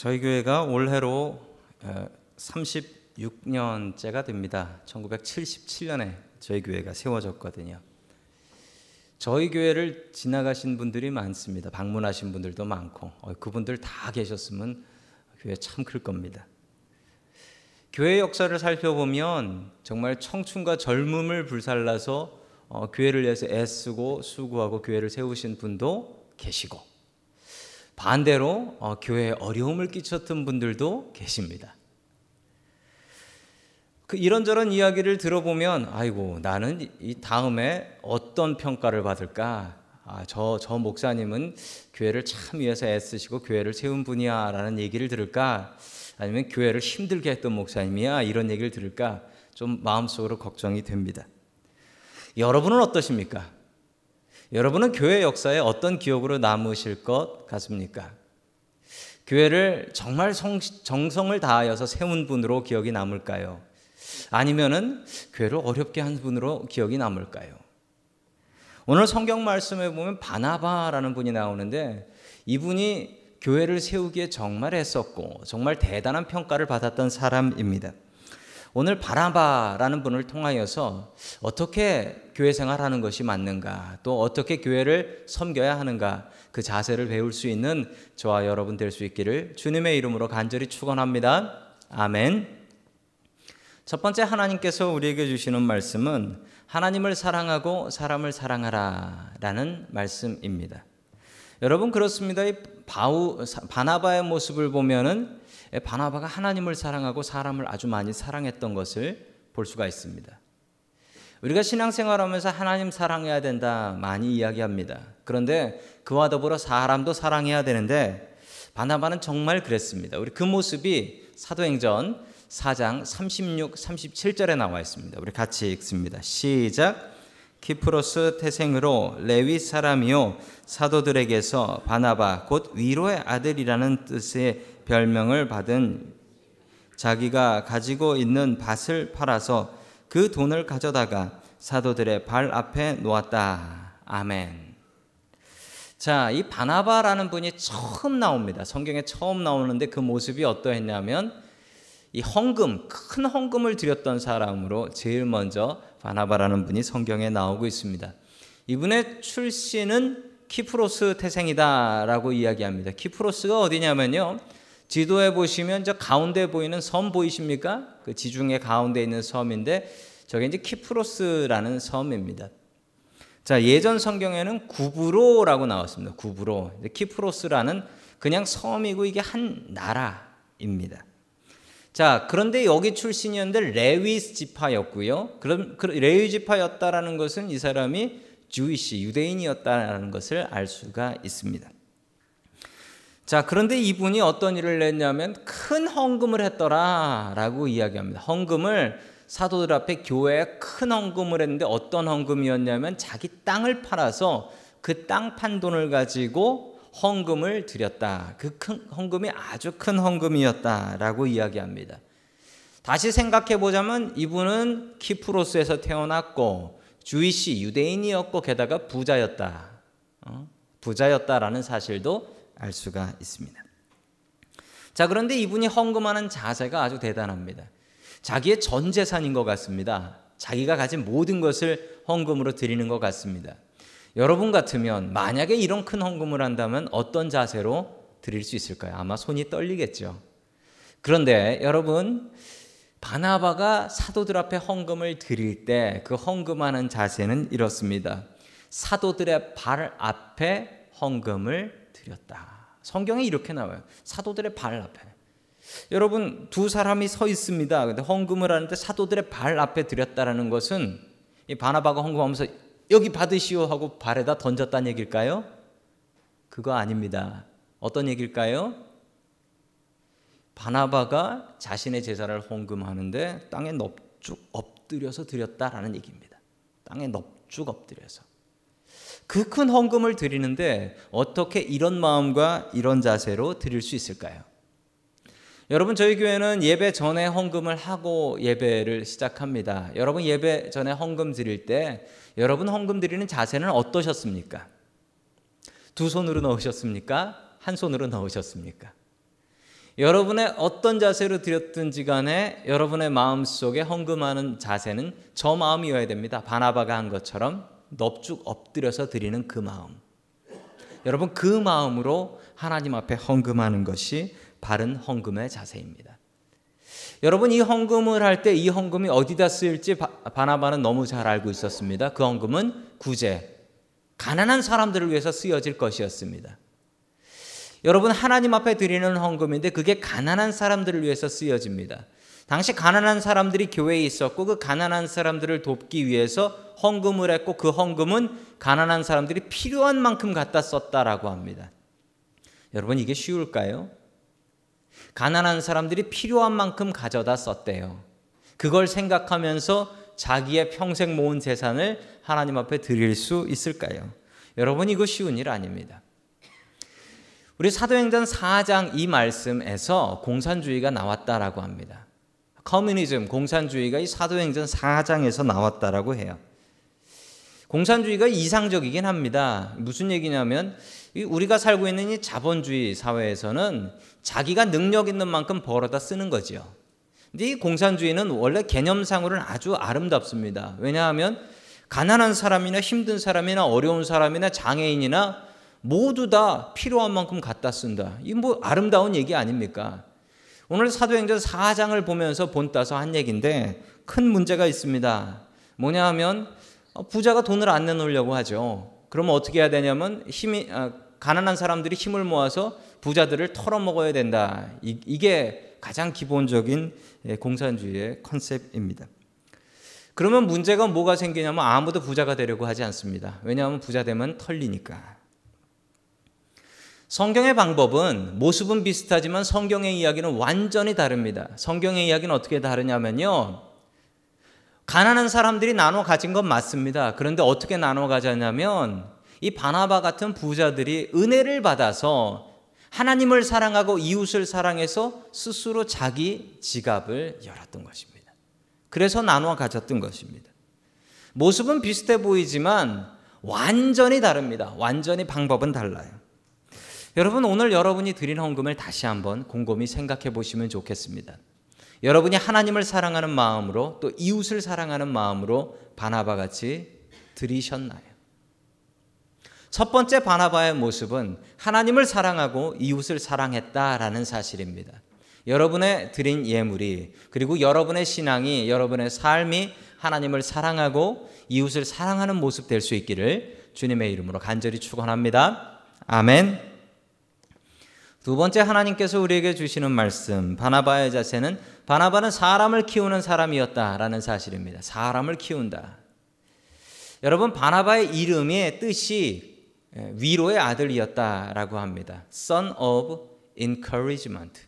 저희 교회가 올해로 36년째가 됩니다. 1977년에 저희 교회가 세워졌거든요. 저희 교회를 지나가신 분들이 많습니다. 방문하신 분들도 많고 어, 그분들 다 계셨으면 교회 참 클 겁니다. 교회 역사를 살펴보면 정말 청춘과 젊음을 불살라서 어, 교회를 위해서 애쓰고 수고하고 교회를 세우신 분도 계시고 반대로 어, 교회에 어려움을 끼쳤던 분들도 계십니다. 그 이런저런 이야기를 들어보면 아이고 나는 이 다음에 어떤 평가를 받을까? 아, 저, 저 목사님은 교회를 참 위해서 애쓰시고 교회를 세운 분이야 라는 얘기를 들을까? 아니면 교회를 힘들게 했던 목사님이야 이런 얘기를 들을까? 좀 마음속으로 걱정이 됩니다. 여러분은 어떠십니까? 여러분은 교회 역사에 어떤 기억으로 남으실 것 같습니까? 교회를 정말 정성을 다하여서 세운 분으로 기억이 남을까요? 아니면은 교회를 어렵게 한 분으로 기억이 남을까요? 오늘 성경 말씀에 보면 바나바라는 분이 나오는데 이분이 교회를 세우기에 정말 애썼고 정말 대단한 평가를 받았던 사람입니다. 오늘 바나바라는 분을 통하여서 어떻게 교회 생활하는 것이 맞는가, 또 어떻게 교회를 섬겨야 하는가, 그 자세를 배울 수 있는 저와 여러분 될 수 있기를 주님의 이름으로 간절히 축원합니다. 아멘. 첫 번째 하나님께서 우리에게 주시는 말씀은 하나님을 사랑하고 사람을 사랑하라라는 말씀입니다. 여러분 그렇습니다. 이 바우 바나바의 모습을 보면은 예, 바나바가 하나님을 사랑하고 사람을 아주 많이 사랑했던 것을 볼 수가 있습니다. 우리가 신앙생활하면서 하나님 사랑해야 된다 많이 이야기합니다. 그런데 그와 더불어 사람도 사랑해야 되는데 바나바는 정말 그랬습니다. 우리 그 모습이 사도행전 4장 36, 37절에 나와 있습니다. 우리 같이 읽습니다. 시작. 키프로스 태생으로 레위 사람이요 사도들에게서 바나바 곧 위로의 아들이라는 뜻의 별명을 받은 자기가 가지고 있는 밭을 팔아서 그 돈을 가져다가 사도들의 발 앞에 놓았다. 아멘. 자, 이 바나바라는 분이 처음 나옵니다. 성경에 처음 나오는데 그 모습이 어떠했냐면 이 헌금, 큰 헌금을 드렸던 사람으로 제일 먼저 바나바라는 분이 성경에 나오고 있습니다. 이분의 출신은 키프로스 태생이다라고 이야기합니다. 키프로스가 어디냐면요. 지도에 보시면 저 가운데 보이는 섬 보이십니까? 그 지중해 가운데 있는 섬인데 저게 이제 키프로스라는 섬입니다. 자, 예전 성경에는 구브로라고 나왔습니다. 구브로. 키프로스라는 그냥 섬이고 이게 한 나라입니다. 자, 그런데 여기 출신이었는데 레위 지파였고요. 그럼 그 레위 지파였다라는 것은 이 사람이 주이시 유대인이었다라는 것을 알 수가 있습니다. 자, 그런데 이분이 어떤 일을 했냐면 큰 헌금을 했더라라고 이야기합니다. 헌금을 사도들 앞에 교회에 큰 헌금을 했는데 어떤 헌금이었냐면 자기 땅을 팔아서 그 땅 판 돈을 가지고 헌금을 드렸다. 그 큰 헌금이 아주 큰 헌금이었다라고 이야기합니다. 다시 생각해 보자면 이분은 키프로스에서 태어났고 주이시 유대인이었고 게다가 부자였다. 어? 부자였다라는 사실도 알 수가 있습니다. 자, 그런데 이분이 헌금하는 자세가 아주 대단합니다. 자기의 전 재산인 것 같습니다. 자기가 가진 모든 것을 헌금으로 드리는 것 같습니다. 여러분 같으면 만약에 이런 큰 헌금을 한다면 어떤 자세로 드릴 수 있을까요? 아마 손이 떨리겠죠. 그런데 여러분 바나바가 사도들 앞에 헌금을 드릴 때 그 헌금하는 자세는 이렇습니다. 사도들의 발 앞에 헌금을 드렸다. 성경에 이렇게 나와요. 사도들의 발 앞에. 여러분 두 사람이 서 있습니다. 근데 헌금을 하는데 사도들의 발 앞에 드렸다라는 것은 이 바나바가 헌금하면서 여기 받으시오 하고 발에다 던졌다는 얘기일까요? 그거 아닙니다. 어떤 얘기일까요? 바나바가 자신의 제사를 헌금하는데 땅에 넙죽 엎드려서 드렸다라는 얘기입니다. 땅에 넙죽 엎드려서. 그 큰 헌금을 드리는데 어떻게 이런 마음과 이런 자세로 드릴 수 있을까요? 여러분 저희 교회는 예배 전에 헌금을 하고 예배를 시작합니다. 여러분 예배 전에 헌금 드릴 때 여러분 헌금 드리는 자세는 어떠셨습니까? 두 손으로 넣으셨습니까? 한 손으로 넣으셨습니까? 여러분의 어떤 자세로 드렸든지 간에 여러분의 마음 속에 헌금하는 자세는 저 마음이어야 됩니다. 바나바가 한 것처럼 넙죽 엎드려서 드리는 그 마음. 여러분 그 마음으로 하나님 앞에 헌금하는 것이 바른 헌금의 자세입니다. 여러분 이 헌금을 할 때 이 헌금이 어디다 쓰일지 바나바는 너무 잘 알고 있었습니다. 그 헌금은 구제, 가난한 사람들을 위해서 쓰여질 것이었습니다. 여러분 하나님 앞에 드리는 헌금인데 그게 가난한 사람들을 위해서 쓰여집니다. 당시 가난한 사람들이 교회에 있었고 그 가난한 사람들을 돕기 위해서 헌금을 했고 그 헌금은 가난한 사람들이 필요한 만큼 갖다 썼다라고 합니다. 여러분 이게 쉬울까요? 가난한 사람들이 필요한 만큼 가져다 썼대요. 그걸 생각하면서 자기의 평생 모은 재산을 하나님 앞에 드릴 수 있을까요? 여러분 이거 쉬운 일 아닙니다. 우리 사도행전 4장 이 말씀에서 공산주의가 나왔다라고 합니다. Communism, 공산주의가 이 사도행전 4장에서 나왔다라고 해요. 공산주의가 이상적이긴 합니다. 무슨 얘기냐면 우리가 살고 있는 이 자본주의 사회에서는 자기가 능력 있는 만큼 벌어다 쓰는 거지요. 근데 이 공산주의는 원래 개념상으로는 아주 아름답습니다. 왜냐하면 가난한 사람이나 힘든 사람이나 어려운 사람이나 장애인이나 모두 다 필요한 만큼 갖다 쓴다. 이 뭐 아름다운 얘기 아닙니까? 오늘 사도행전 4장을 보면서 본따서 한 얘기인데 큰 문제가 있습니다. 뭐냐 하면 어, 부자가 돈을 안 내놓으려고 하죠. 그러면 어떻게 해야 되냐면 힘이 아, 가난한 사람들이 힘을 모아서 부자들을 털어먹어야 된다. 이, 게 가장 기본적인 예, 공산주의의 컨셉입니다. 그러면 문제가 뭐가 생기냐면 아무도 부자가 되려고 하지 않습니다. 왜냐하면 부자 되면 털리니까. 성경의 방법은 모습은 비슷하지만 성경의 이야기는 완전히 다릅니다. 성경의 이야기는 어떻게 다르냐면요. 가난한 사람들이 나눠 가진 건 맞습니다. 그런데 어떻게 나눠 가졌냐면 이 바나바 같은 부자들이 은혜를 받아서 하나님을 사랑하고 이웃을 사랑해서 스스로 자기 지갑을 열었던 것입니다. 그래서 나눠 가졌던 것입니다. 모습은 비슷해 보이지만 완전히 다릅니다. 완전히 방법은 달라요. 여러분 오늘 여러분이 드린 헌금을 다시 한번 곰곰이 생각해 보시면 좋겠습니다. 여러분이 하나님을 사랑하는 마음으로 또 이웃을 사랑하는 마음으로 바나바 같이 드리셨나요? 첫 번째 바나바의 모습은 하나님을 사랑하고 이웃을 사랑했다라는 사실입니다. 여러분의 드린 예물이 그리고 여러분의 신앙이 여러분의 삶이 하나님을 사랑하고 이웃을 사랑하는 모습 될 수 있기를 주님의 이름으로 간절히 축원합니다. 아멘. 두 번째 하나님께서 우리에게 주시는 말씀 바나바의 자세는 바나바는 사람을 키우는 사람이었다라는 사실입니다. 사람을 키운다. 여러분 바나바의 이름의 뜻이 위로의 아들이었다라고 합니다. Son of encouragement.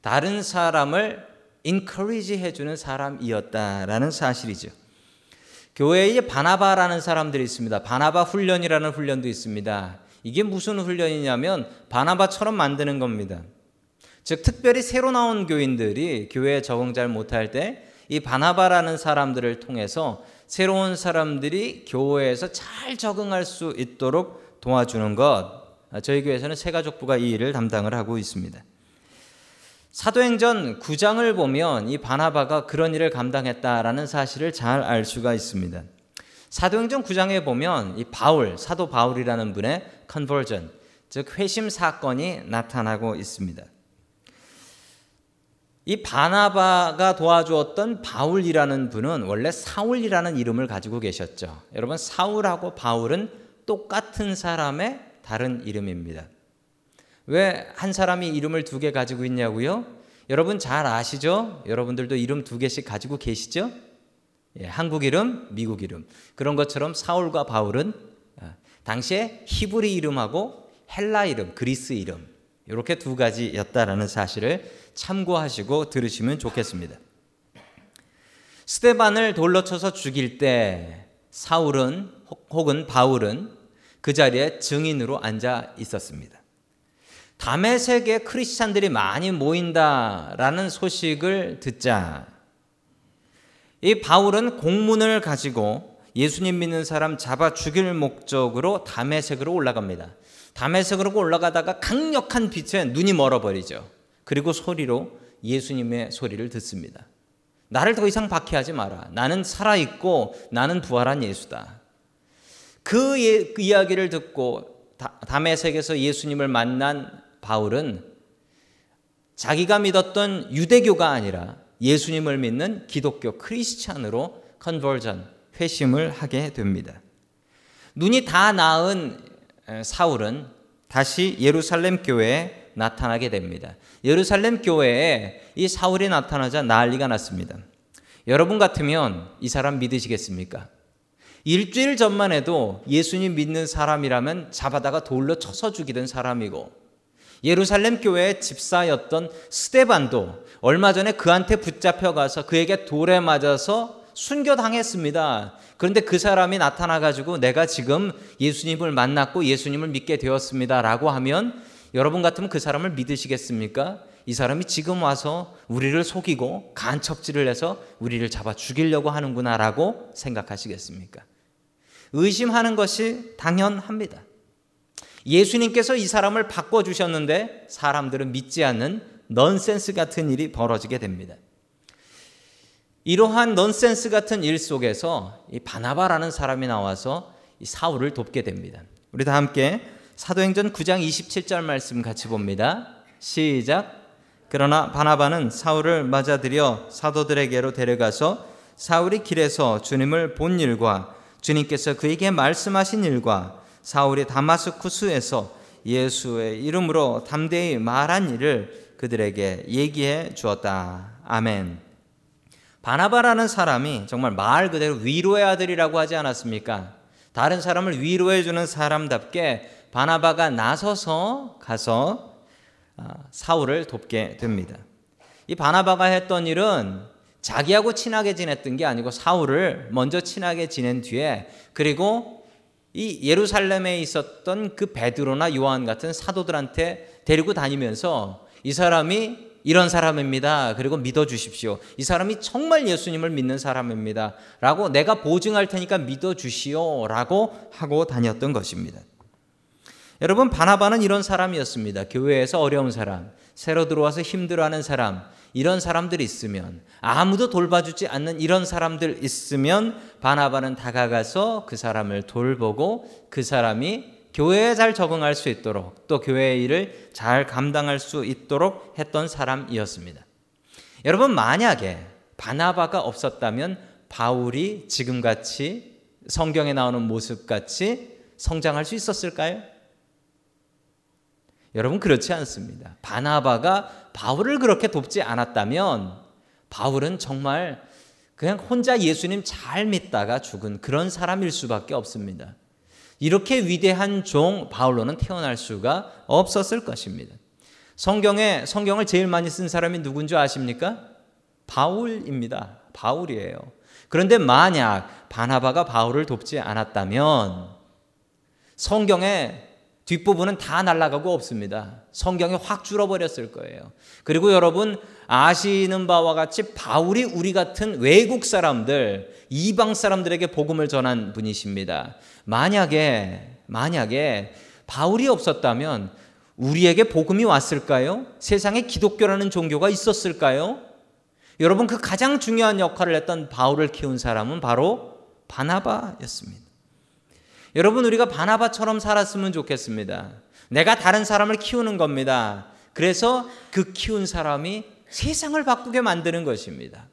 다른 사람을 encourage 해주는 사람이었다라는 사실이죠. 교회에 바나바라는 사람들이 있습니다. 바나바 훈련이라는 훈련도 있습니다. 이게 무슨 훈련이냐면 바나바처럼 만드는 겁니다. 즉 특별히 새로 나온 교인들이 교회에 적응 잘 못할 때 이 바나바라는 사람들을 통해서 새로운 사람들이 교회에서 잘 적응할 수 있도록 도와주는 것. 저희 교회에서는 세가족부가 이 일을 담당을 하고 있습니다. 사도행전 9장을 보면 이 바나바가 그런 일을 감당했다라는 사실을 잘 알 수가 있습니다. 사도행전 9장에 보면 이 바울, 사도 바울이라는 분의 컨버전, 즉 회심 사건이 나타나고 있습니다. 이 바나바가 도와주었던 바울이라는 분은 원래 사울이라는 이름을 가지고 계셨죠. 여러분 사울하고 바울은 똑같은 사람의 다른 이름입니다. 왜 한 사람이 이름을 두 개 가지고 있냐고요? 여러분 잘 아시죠? 여러분들도 이름 두 개씩 가지고 계시죠? 예, 한국 이름, 미국 이름. 그런 것처럼 사울과 바울은 아, 당시에 히브리 이름하고 헬라 이름, 그리스 이름 이렇게 두 가지였다라는 사실을 참고하시고 들으시면 좋겠습니다. 스테반을 돌로 쳐서 죽일 때 사울은 혹은 바울은 그 자리에 증인으로 앉아 있었습니다. 다메섹에 크리스찬들이 많이 모인다라는 소식을 듣자 이 바울은 공문을 가지고 예수님 믿는 사람 잡아 죽일 목적으로 담에색으로 올라갑니다. 담에색으로 올라가다가 강력한 빛에 눈이 멀어버리죠. 그리고 소리로 예수님의 소리를 듣습니다. 나를 더 이상 박해하지 마라. 나는 살아있고 나는 부활한 예수다. 그, 예, 그 이야기를 듣고 담에색에서 예수님을 만난 바울은 자기가 믿었던 유대교가 아니라 예수님을 믿는 기독교 크리스찬으로 컨버전 회심을 하게 됩니다. 눈이 다 나은 사울은 다시 예루살렘 교회에 나타나게 됩니다. 예루살렘 교회에 이 사울이 나타나자 난리가 났습니다. 여러분 같으면 이 사람 믿으시겠습니까? 일주일 전만 해도 예수님 믿는 사람이라면 잡아다가 돌로 쳐서 죽이던 사람이고 예루살렘 교회의 집사였던 스테반도 얼마 전에 그한테 붙잡혀 가서 그에게 돌에 맞아서 순교당했습니다. 그런데 그 사람이 나타나 가지고 내가 지금 예수님을 만났고 예수님을 믿게 되었습니다 라고 하면 여러분 같으면 그 사람을 믿으시겠습니까? 이 사람이 지금 와서 우리를 속이고 간첩질을 해서 우리를 잡아 죽이려고 하는구나라고 생각하시겠습니까? 의심하는 것이 당연합니다. 예수님께서 이 사람을 바꿔주셨는데 사람들은 믿지 않는 넌센스 같은 일이 벌어지게 됩니다. 이러한 넌센스 같은 일 속에서 이 바나바라는 사람이 나와서 이 사울을 돕게 됩니다. 우리 다 함께 사도행전 9장 27절 말씀 같이 봅니다. 시작. 그러나 바나바는 사울을 맞아들여 사도들에게로 데려가서 사울이 길에서 주님을 본 일과 주님께서 그에게 말씀하신 일과 사울이 다마스쿠스에서 예수의 이름으로 담대히 말한 일을 그들에게 얘기해 주었다. 아멘. 바나바라는 사람이 정말 말 그대로 위로의 아들이라고 하지 않았습니까? 다른 사람을 위로해 주는 사람답게 바나바가 나서서 가서 아, 사울을 돕게 됩니다. 이 바나바가 했던 일은 자기하고 친하게 지냈던 게 아니고 사울을 먼저 친하게 지낸 뒤에 그리고 이 예루살렘에 있었던 그 베드로나 요한 같은 사도들한테 데리고 다니면서 이 사람이 이런 사람입니다. 그리고 믿어 주십시오. 이 사람이 정말 예수님을 믿는 사람입니다. 라고 내가 보증할 테니까 믿어 주시오. 라고 하고 다녔던 것입니다. 여러분, 바나바는 이런 사람이었습니다. 교회에서 어려운 사람, 새로 들어와서 힘들어하는 사람, 이런 사람들이 있으면 아무도 돌봐주지 않는 이런 사람들 있으면 바나바는 다가가서 그 사람을 돌보고 그 사람이 교회에 잘 적응할 수 있도록 또 교회의 일을 잘 감당할 수 있도록 했던 사람이었습니다. 여러분 만약에 바나바가 없었다면 바울이 지금같이 성경에 나오는 모습같이 성장할 수 있었을까요? 여러분 그렇지 않습니다. 바나바가 바울을 그렇게 돕지 않았다면 바울은 정말 그냥 혼자 예수님 잘 믿다가 죽은 그런 사람일 수밖에 없습니다. 이렇게 위대한 종 바울로는 태어날 수가 없었을 것입니다. 성경에 성경을 제일 많이 쓴 사람이 누군지 아십니까? 바울입니다. 바울이에요. 그런데 만약 바나바가 바울을 돕지 않았다면 성경에 뒷부분은 다 날아가고 없습니다. 성경에 확 줄어버렸을 거예요. 그리고 여러분 아시는 바와 같이 바울이 우리 같은 외국 사람들, 이방 사람들에게 복음을 전한 분이십니다. 만약에 만약에 바울이 없었다면 우리에게 복음이 왔을까요? 세상에 기독교라는 종교가 있었을까요? 여러분 그 가장 중요한 역할을 했던 바울을 키운 사람은 바로 바나바였습니다. 여러분 우리가 바나바처럼 살았으면 좋겠습니다. 내가 다른 사람을 키우는 겁니다. 그래서 그 키운 사람이 세상을 바꾸게 만드는 것입니다.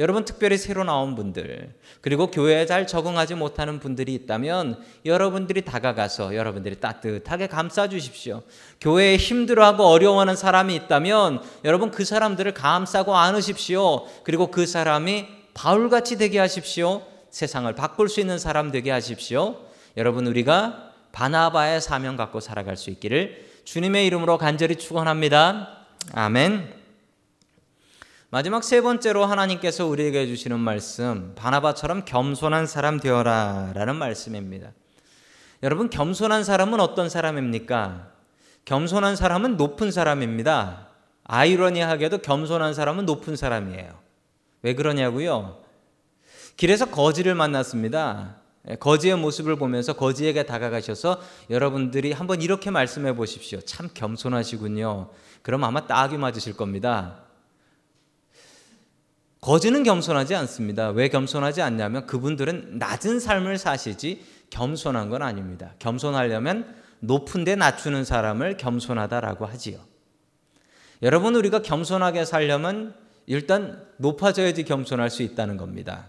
여러분 특별히 새로 나온 분들 그리고 교회에 잘 적응하지 못하는 분들이 있다면 여러분들이 다가가서 여러분들이 따뜻하게 감싸 주십시오. 교회에 힘들어하고 어려워하는 사람이 있다면 여러분 그 사람들을 감싸고 안으십시오. 그리고 그 사람이 바울같이 되게 하십시오. 세상을 바꿀 수 있는 사람 되게 하십시오. 여러분 우리가 바나바의 사명 갖고 살아갈 수 있기를 주님의 이름으로 간절히 축원합니다. 아멘. 마지막 세 번째로 하나님께서 우리에게 주시는 말씀 바나바처럼 겸손한 사람 되어라라는 말씀입니다. 여러분 겸손한 사람은 어떤 사람입니까? 겸손한 사람은 높은 사람입니다. 아이러니하게도 겸손한 사람은 높은 사람이에요. 왜 그러냐고요? 길에서 거지를 만났습니다. 예, 거지의 모습을 보면서 거지에게 다가가셔서 여러분들이 한번 이렇게 말씀해 보십시오. 참 겸손하시군요. 그럼 아마 딱이 맞으실 겁니다. 거지는 겸손하지 않습니다. 왜 겸손하지 않냐면 그분들은 낮은 삶을 사시지 겸손한 건 아닙니다. 겸손하려면 높은 데 낮추는 사람을 겸손하다라고 하지요. 여러분 우리가 겸손하게 살려면 일단 높아져야지 겸손할 수 있다는 겁니다.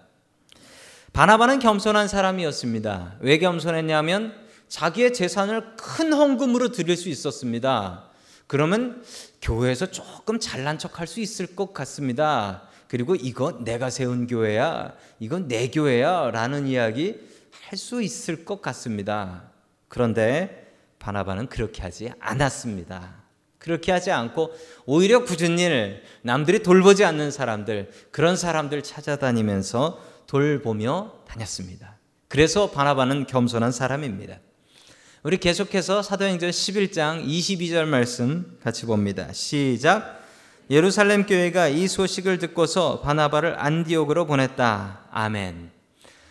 바나바는 겸손한 사람이었습니다. 왜 겸손했냐면 자기의 재산을 큰 헌금으로 드릴 수 있었습니다. 그러면 교회에서 조금 잘난 척할 수 있을 것 같습니다. 그리고 이거 내가 세운 교회야, 이건 내 교회야 라는 이야기 할 수 있을 것 같습니다. 그런데 바나바는 그렇게 하지 않았습니다. 그렇게 하지 않고 오히려 굳은 일, 남들이 돌보지 않는 사람들, 그런 사람들 찾아다니면서 돌보며 다녔습니다. 그래서 바나바는 겸손한 사람입니다. 우리 계속해서 사도행전 11장 22절 말씀 같이 봅니다. 시작. 예루살렘 교회가 이 소식을 듣고서 바나바를 안디옥으로 보냈다. 아멘.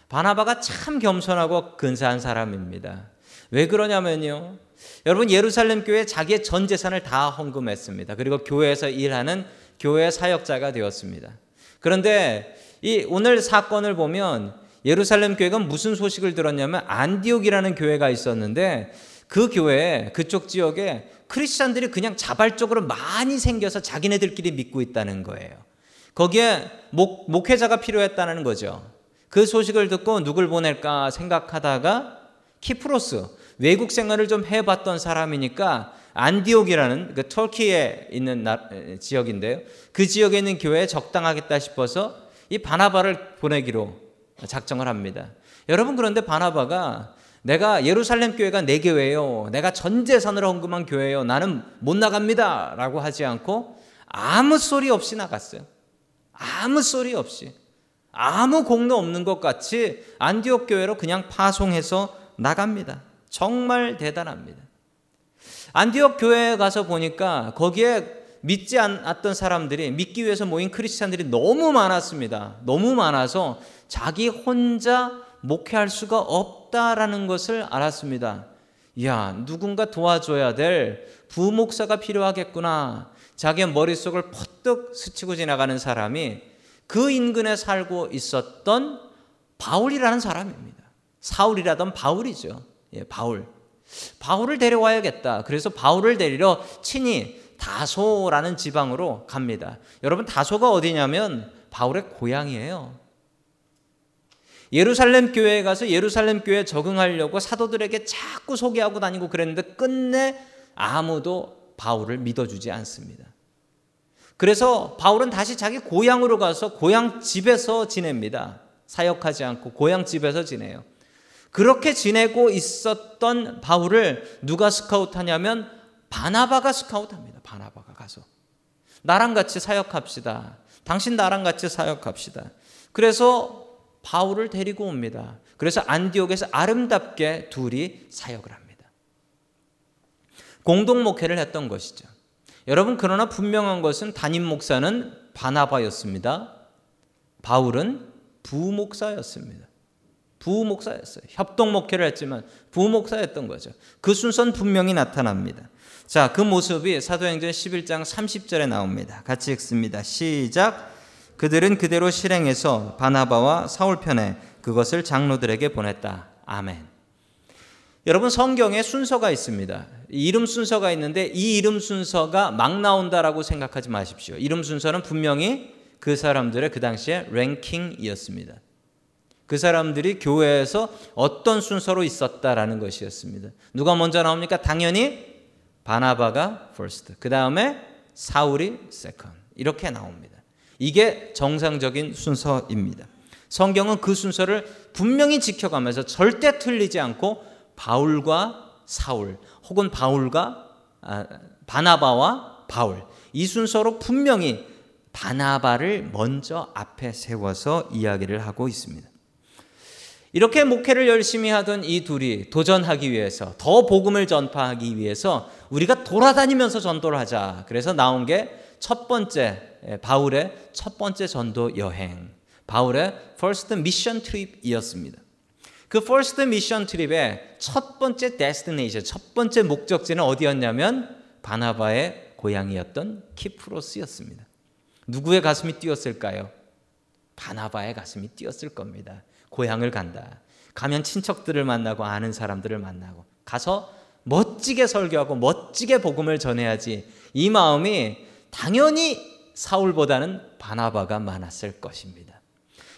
바나바가 참 겸손하고 근사한 사람입니다. 왜 그러냐면요. 여러분 예루살렘 교회 자기의 전 재산을 다 헌금했습니다. 그리고 교회에서 일하는 교회 사역자가 되었습니다. 그런데 이 오늘 사건을 보면 예루살렘 교회가 무슨 소식을 들었냐면 안디옥이라는 교회가 있었는데 그 교회에 그쪽 지역에 크리스천들이 그냥 자발적으로 많이 생겨서 자기네들끼리 믿고 있다는 거예요. 거기에 목, 목회자가 필요했다는 거죠. 그 소식을 듣고 누굴 보낼까 생각하다가 키프로스 외국 생활을 좀 해봤던 사람이니까 안디옥이라는 그 터키에 있는 나, 지역인데요. 그 지역에 있는 교회에 적당하겠다 싶어서 이 바나바를 보내기로 작정을 합니다. 여러분 그런데 바나바가 내가 예루살렘 교회가 내 교회요. 내가 전 재산을 헌금한 교회요. 나는 못 나갑니다라고 하지 않고 아무 소리 없이 나갔어요. 아무 소리 없이 아무 공로 없는 것 같이 안디옥 교회로 그냥 파송해서 나갑니다. 정말 대단합니다. 안디옥 교회에 가서 보니까 거기에 믿지 않았던 사람들이 믿기 위해서 모인 크리스찬들이 너무 많았습니다. 너무 많아서 자기 혼자 목회할 수가 없다라는 것을 알았습니다. 야, 누군가 도와줘야 될 부목사가 필요하겠구나. 자기 머릿속을 퍼뜩 스치고 지나가는 사람이 그 인근에 살고 있었던 바울이라는 사람입니다. 사울이라던 바울이죠. 예, 바울. 바울을 데려와야겠다. 그래서 바울을 데리러 친히 다소라는 지방으로 갑니다. 여러분 다소가 어디냐면 바울의 고향이에요. 예루살렘 교회에 가서 예루살렘 교회에 적응하려고 사도들에게 자꾸 소개하고 다니고 그랬는데 끝내 아무도 바울을 믿어주지 않습니다. 그래서 바울은 다시 자기 고향으로 가서 고향 집에서 지냅니다. 사역하지 않고 고향 집에서 지내요. 그렇게 지내고 있었던 바울을 누가 스카우트하냐면 바나바가 스카우트합니다. 바나바가 가서 나랑 같이 사역합시다. 당신 나랑 같이 사역합시다. 그래서 바울을 데리고 옵니다. 그래서 안디옥에서 아름답게 둘이 사역을 합니다. 공동 목회를 했던 것이죠. 여러분 그러나 분명한 것은 담임 목사는 바나바였습니다. 바울은 부목사였습니다. 부목사였어요. 협동 목회를 했지만 부목사였던 거죠. 그 순서는 분명히 나타납니다. 자, 그 모습이 사도행전 11장 30절에 나옵니다. 같이 읽습니다. 시작. 그들은 그대로 실행해서 바나바와 사울 편에 그것을 장로들에게 보냈다. 아멘. 여러분 성경에 순서가 있습니다. 이름 순서가 있는데 이 이름 순서가 막 나온다라고 생각하지 마십시오. 이름 순서는 분명히 그 사람들의 그 당시에 랭킹이었습니다. 그 사람들이 교회에서 어떤 순서로 있었다라는 것이었습니다. 누가 먼저 나옵니까? 당연히 바나바가 first, 그 다음에 사울이 second 이렇게 나옵니다. 이게 정상적인 순서입니다. 성경은 그 순서를 분명히 지켜가면서 절대 틀리지 않고 바울과 사울 혹은 바울과 아, 바나바와 바울 이 순서로 분명히 바나바를 먼저 앞에 세워서 이야기를 하고 있습니다. 이렇게 목회를 열심히 하던 이 둘이 도전하기 위해서 더 복음을 전파하기 위해서 우리가 돌아다니면서 전도를 하자. 그래서 나온 게 첫 번째 예, 바울의 첫 번째 전도 여행. 바울의 first mission trip이었습니다. 그그 first mission trip의 첫 번째 destination, 첫 번째 목적지는 어디였냐면 바나바의 고향이었던 키프로스였습니다. 누구의 가슴이 뛰었을까요? 바나바의 가슴이 뛰었을 겁니다. 고향을 간다. 가면 친척들을 만나고 아는 사람들을 만나고 가서 멋지게 설교하고 멋지게 복음을 전해야지 이 마음이 당연히 사울보다는 바나바가 많았을 것입니다.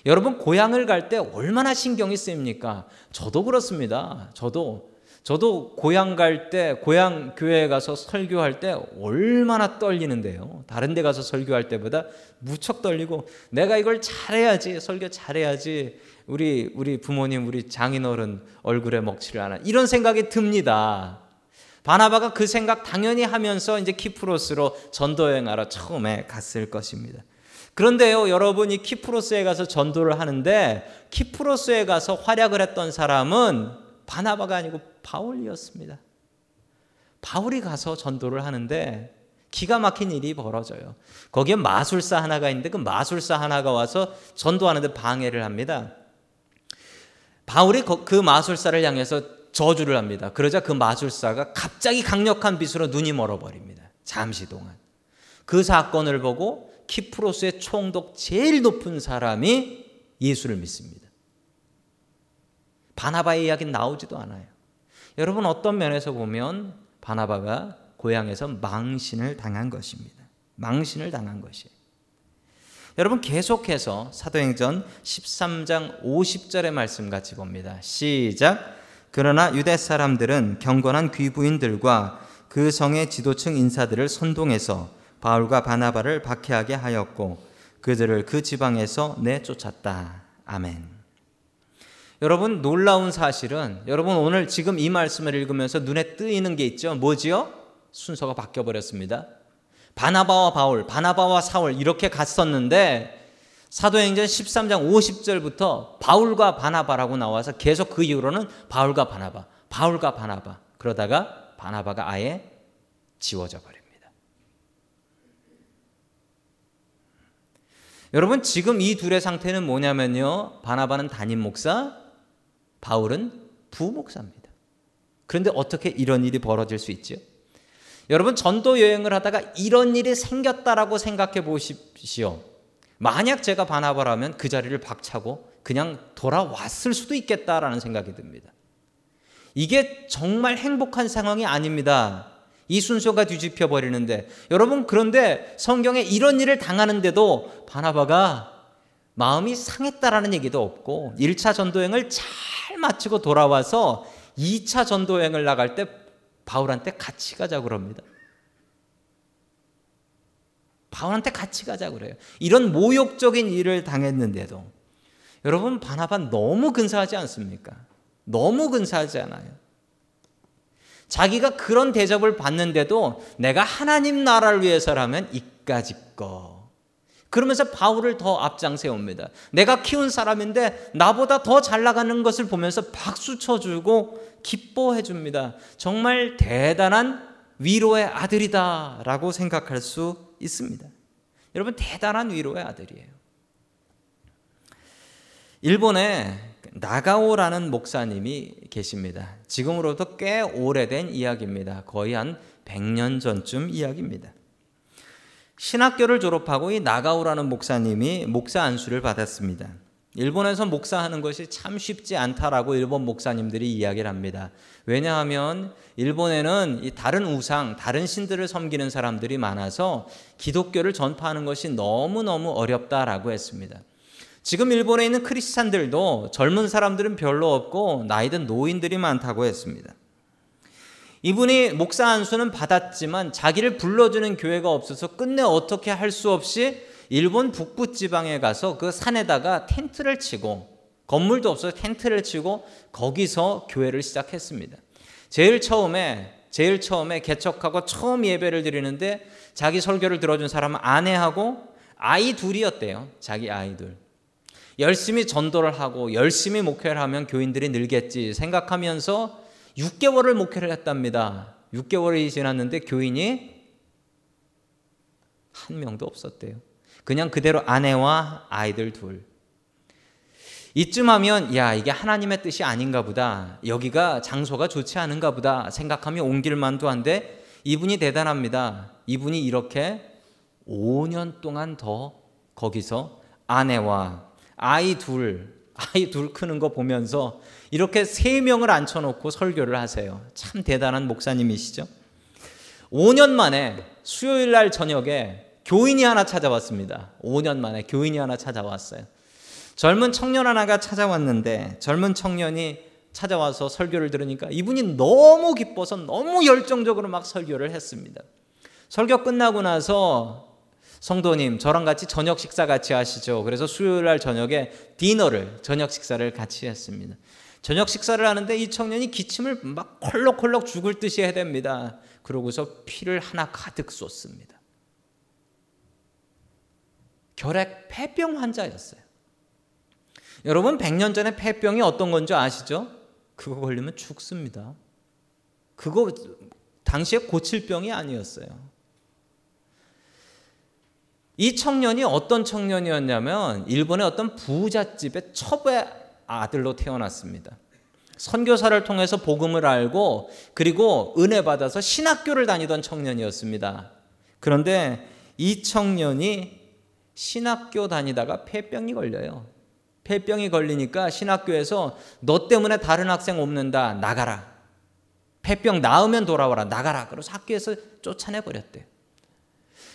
여러분 고향을 갈 때 얼마나 신경이 쓰입니까? 저도 그렇습니다. 저도 저도 고향 갈 때 고향 교회에 가서 설교할 때 얼마나 떨리는데요. 다른 데 가서 설교할 때보다 무척 떨리고 내가 이걸 잘해야지 설교 잘해야지 우리 우리 부모님 우리 장인어른 얼굴에 먹칠을 하나 이런 생각이 듭니다. 바나바가 그 생각 당연히 하면서 이제 키프로스로 전도 여행하러 처음에 갔을 것입니다. 그런데요, 여러분 이 키프로스에 가서 전도를 하는데 키프로스에 가서 활약을 했던 사람은 바나바가 아니고 바울이었습니다. 바울이 가서 전도를 하는데 기가 막힌 일이 벌어져요. 거기에 마술사 하나가 있는데 그 마술사 하나가 와서 전도하는데 방해를 합니다. 바울이 그 마술사를 향해서 저주를 합니다. 그러자 그 마술사가 갑자기 강력한 빛으로 눈이 멀어버립니다. 잠시 동안. 그 사건을 보고 키프로스의 총독 제일 높은 사람이 예수를 믿습니다. 바나바의 이야기는 나오지도 않아요. 여러분 어떤 면에서 보면 바나바가 고향에서 망신을 당한 것입니다. 망신을 당한 것이에요. 여러분 계속해서 사도행전 13장 50절의 말씀 같이 봅니다. 시작. 그러나 유대 사람들은 경건한 귀부인들과 그 성의 지도층 인사들을 선동해서 바울과 바나바를 박해하게 하였고 그들을 그 지방에서 내쫓았다. 아멘. 여러분 놀라운 사실은 여러분 오늘 지금 이 말씀을 읽으면서 눈에 뜨이는 게 있죠. 뭐지요? 순서가 바뀌어 버렸습니다. 바나바와 바울, 바나바와 사울 이렇게 갔었는데 사도행전 13장 50절부터 바울과 바나바라고 나와서 계속 그 이후로는 바울과 바나바, 바울과 바나바 그러다가 바나바가 아예 지워져 버립니다. 여러분 지금 이 둘의 상태는 뭐냐면요. 바나바는 담임 목사, 바울은 부목사입니다. 그런데 어떻게 이런 일이 벌어질 수 있죠? 여러분 전도 여행을 하다가 이런 일이 생겼다라고 생각해 보십시오. 만약 제가 바나바라면 그 자리를 박차고 그냥 돌아왔을 수도 있겠다라는 생각이 듭니다. 이게 정말 행복한 상황이 아닙니다. 이 순서가 뒤집혀 버리는데 여러분 그런데 성경에 이런 일을 당하는데도 바나바가 마음이 상했다라는 얘기도 없고 1차 전도행을 잘 마치고 돌아와서 2차 전도행을 나갈 때 바울한테 같이 가자고 그럽니다. 바울한테 같이 가자 그래요. 이런 모욕적인 일을 당했는데도 여러분 바나바 너무 근사하지 않습니까? 너무 근사하지 않아요. 자기가 그런 대접을 받는데도 내가 하나님 나라를 위해서라면 이까짓 거. 그러면서 바울을 더 앞장 세웁니다. 내가 키운 사람인데 나보다 더 잘 나가는 것을 보면서 박수 쳐주고 기뻐해 줍니다. 정말 대단한 위로의 아들이다라고 생각할 수 있습니다. 여러분 대단한 위로의 아들이에요. 일본에 나가오라는 목사님이 계십니다. 지금으로부터 꽤 오래된 이야기입니다. 거의 한 100년 전쯤 이야기입니다. 신학교를 졸업하고 이 나가오라는 목사님이 목사 안수를 받았습니다. 일본에서 목사하는 것이 참 쉽지 않다라고 일본 목사님들이 이야기를 합니다. 왜냐하면 일본에는 이 다른 우상, 다른 신들을 섬기는 사람들이 많아서 기독교를 전파하는 것이 너무너무 어렵다라고 했습니다. 지금 일본에 있는 크리스찬들도 젊은 사람들은 별로 없고 나이든 노인들이 많다고 했습니다. 이분이 목사 안수는 받았지만 자기를 불러주는 교회가 없어서 끝내 어떻게 할 수 없이 일본 북부 지방에 가서 그 산에다가 텐트를 치고 건물도 없어서 텐트를 치고 거기서 교회를 시작했습니다. 제일 처음에 제일 처음에 개척하고 처음 예배를 드리는데 자기 설교를 들어준 사람은 아내하고 아이 둘이었대요. 자기 아이들. 열심히 전도를 하고 열심히 목회를 하면 교인들이 늘겠지 생각하면서 6개월을 목회를 했답니다. 6개월이 지났는데 교인이 한 명도 없었대요. 그냥 그대로 아내와 아이들 둘. 이쯤 하면 야 이게 하나님의 뜻이 아닌가 보다 여기가 장소가 좋지 않은가 보다 생각하며 옮길 만도 한데 이분이 대단합니다 이분이 이렇게 5년 동안 더 거기서 아내와 아이 둘 아이 둘 크는 거 보면서 이렇게 세 명을 앉혀놓고 설교를 하세요 참 대단한 목사님이시죠 5년 만에 수요일 날 저녁에 교인이 하나 찾아왔습니다 5년 만에 교인이 하나 찾아왔어요 젊은 청년 하나가 찾아왔는데 젊은 청년이 찾아와서 설교를 들으니까 이분이 너무 기뻐서 너무 열정적으로 막 설교를 했습니다. 설교 끝나고 나서 성도님 저랑 같이 저녁 식사 같이 하시죠. 그래서 수요일 날 저녁에 디너를 저녁 식사를 같이 했습니다. 저녁 식사를 하는데 이 청년이 기침을 막 콜록콜록 죽을 듯이 해댑니다. 그러고서 피를 하나 가득 쏟습니다. 결핵 폐병 환자였어요. 여러분 100년 전에 폐병이 어떤 건지 아시죠? 그거 걸리면 죽습니다. 그거 당시에 고칠 병이 아니었어요. 이 청년이 어떤 청년이었냐면 일본의 어떤 부잣집의 첩의 아들로 태어났습니다. 선교사를 통해서 복음을 알고 그리고 은혜 받아서 신학교를 다니던 청년이었습니다. 그런데 이 청년이 신학교 다니다가 폐병이 걸려요. 폐병이 걸리니까 신학교에서 너 때문에 다른 학생 없는다. 나가라. 폐병 나으면 돌아와라. 나가라. 그래서 학교에서 쫓아내 버렸대요.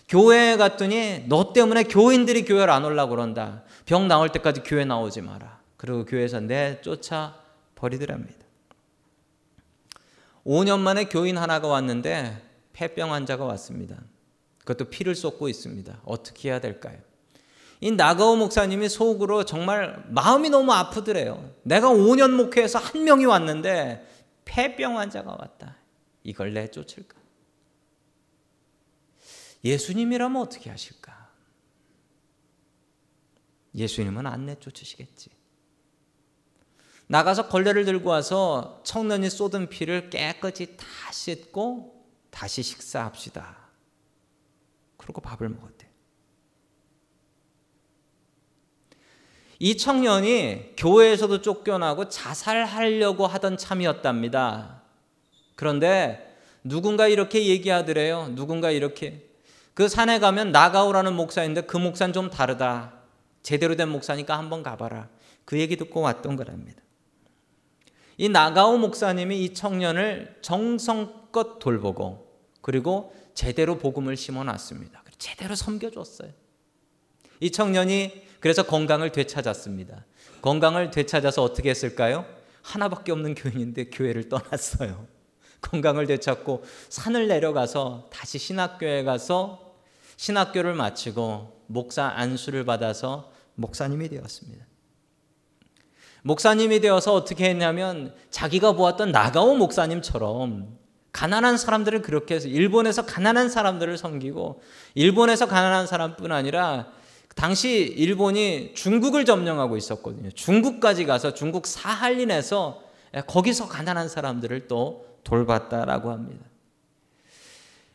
교회에 갔더니 너 때문에 교인들이 교회를 안 올라 그런다. 병 나올 때까지 교회 나오지 마라. 그리고 교회에서 내 쫓아 버리더랍니다. 5년 만에 교인 하나가 왔는데 폐병 환자가 왔습니다. 그것도 피를 쏟고 있습니다. 어떻게 해야 될까요? 이 나가오 목사님이 속으로 정말 마음이 너무 아프더래요. 내가 5년 목회해서 한 명이 왔는데 폐병 환자가 왔다. 이걸 내쫓을까? 예수님이라면 어떻게 하실까? 예수님은 안 내쫓으시겠지. 나가서 걸레를 들고 와서 청년이 쏟은 피를 깨끗이 다 씻고 다시 식사합시다. 그러고 밥을 먹었대. 이 청년이 교회에서도 쫓겨나고 자살하려고 하던 참이었답니다. 그런데 누군가 이렇게 얘기하더래요. 누군가 이렇게 그 산에 가면 나가오라는 목사인데 그 목사는 좀 다르다. 제대로 된 목사니까 한번 가봐라. 그 얘기 듣고 왔던 거랍니다. 이 나가오 목사님이 이 청년을 정성껏 돌보고 그리고 제대로 복음을 심어 놨습니다. 제대로 섬겨 줬어요. 이 청년이 그래서 건강을 되찾았습니다. 건강을 되찾아서 어떻게 했을까요? 하나밖에 없는 교인인데 교회를 떠났어요. 건강을 되찾고 산을 내려가서 다시 신학교에 가서 신학교를 마치고 목사 안수를 받아서 목사님이 되었습니다. 목사님이 되어서 어떻게 했냐면 자기가 보았던 나가오 목사님처럼 가난한 사람들을 그렇게 해서 일본에서 가난한 사람들을 섬기고 일본에서 가난한 사람뿐 아니라 당시 일본이 중국을 점령하고 있었거든요. 중국까지 가서 중국 사할린에서 거기서 가난한 사람들을 또 돌봤다라고 합니다.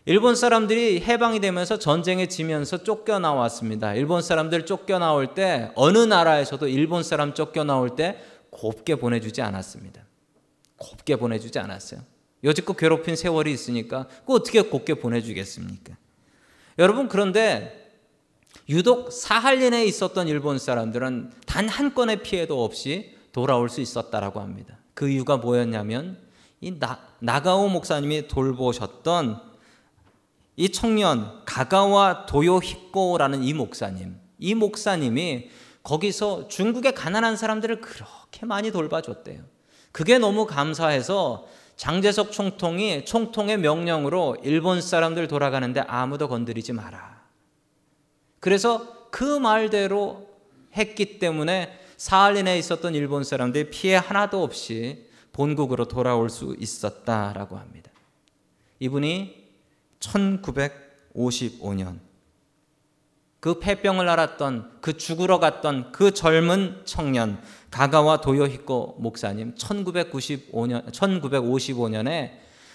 일본 사람들이 해방이 되면서 전쟁에 지면서 쫓겨나왔습니다. 일본 사람들 쫓겨나올 때 어느 나라에서도 일본 사람 쫓겨나올 때 곱게 보내주지 않았습니다. 곱게 보내주지 않았어요. 여지껏 괴롭힌 세월이 있으니까 그 어떻게 곱게 보내주겠습니까? 여러분 그런데 유독 사할린에 있었던 일본 사람들은 단 한 건의 피해도 없이 돌아올 수 있었다라고 합니다. 그 이유가 뭐였냐면 이 나, 나가오 목사님이 돌보셨던 이 청년 가가와 도요히코라는 이 목사님, 이 목사님이 거기서 중국의 가난한 사람들을 그렇게 많이 돌봐줬대요. 그게 너무 감사해서 장재석 총통이 총통의 명령으로 일본 사람들 돌아가는데 아무도 건드리지 마라. 그래서 그 말대로 했기 때문에 사할린에 있었던 일본 사람들이 피해 하나도 없이 본국으로 돌아올 수 있었다라고 합니다. 이분이 1955년 그 폐병을 앓았던 그 죽으러 갔던 그 젊은 청년 가가와 도요히코 목사님 1995년 1955년에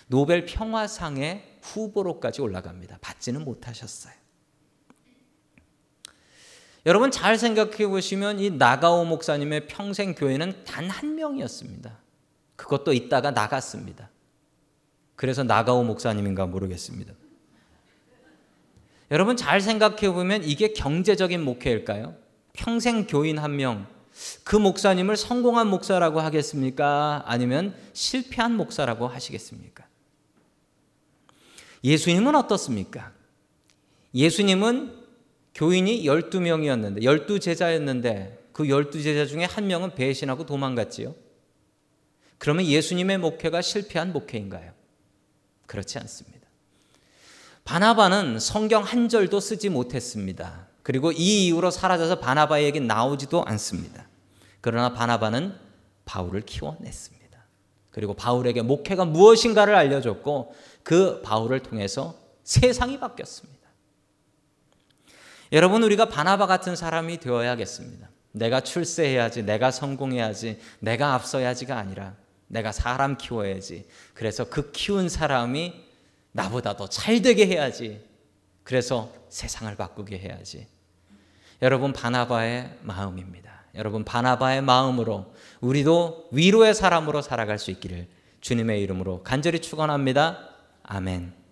노벨 평화상의 후보로까지 올라갑니다. 받지는 못하셨어요. 여러분 잘 생각해 보시면 이 나가오 목사님의 평생 교회는 단 한 명이었습니다. 그것도 있다가 나갔습니다. 그래서 나가오 목사님인가 모르겠습니다. 여러분 잘 생각해 보면 이게 경제적인 목회일까요? 평생 교인 한 명, 그 목사님을 성공한 목사라고 하겠습니까? 아니면 실패한 목사라고 하시겠습니까? 예수님은 어떻습니까? 예수님은 교인이 12명이었는데, 12제자였는데, 그 12제자 중에 한 명은 배신하고 도망갔지요. 그러면 예수님의 목회가 실패한 목회인가요? 그렇지 않습니다. 바나바는 성경 한 절도 쓰지 못했습니다. 그리고 이 이후로 사라져서 바나바에게 나오지도 않습니다. 그러나 바나바는 바울을 키워냈습니다. 그리고 바울에게 목회가 무엇인가를 알려줬고 그 바울을 통해서 세상이 바뀌었습니다. 여러분 우리가 바나바 같은 사람이 되어야겠습니다. 내가 출세해야지, 내가 성공해야지, 내가 앞서야지가 아니라 내가 사람 키워야지. 그래서 그 키운 사람이 나보다 더 잘 되게 해야지. 그래서 세상을 바꾸게 해야지. 여러분 바나바의 마음입니다. 여러분 바나바의 마음으로 우리도 위로의 사람으로 살아갈 수 있기를 주님의 이름으로 간절히 축원합니다. 아멘.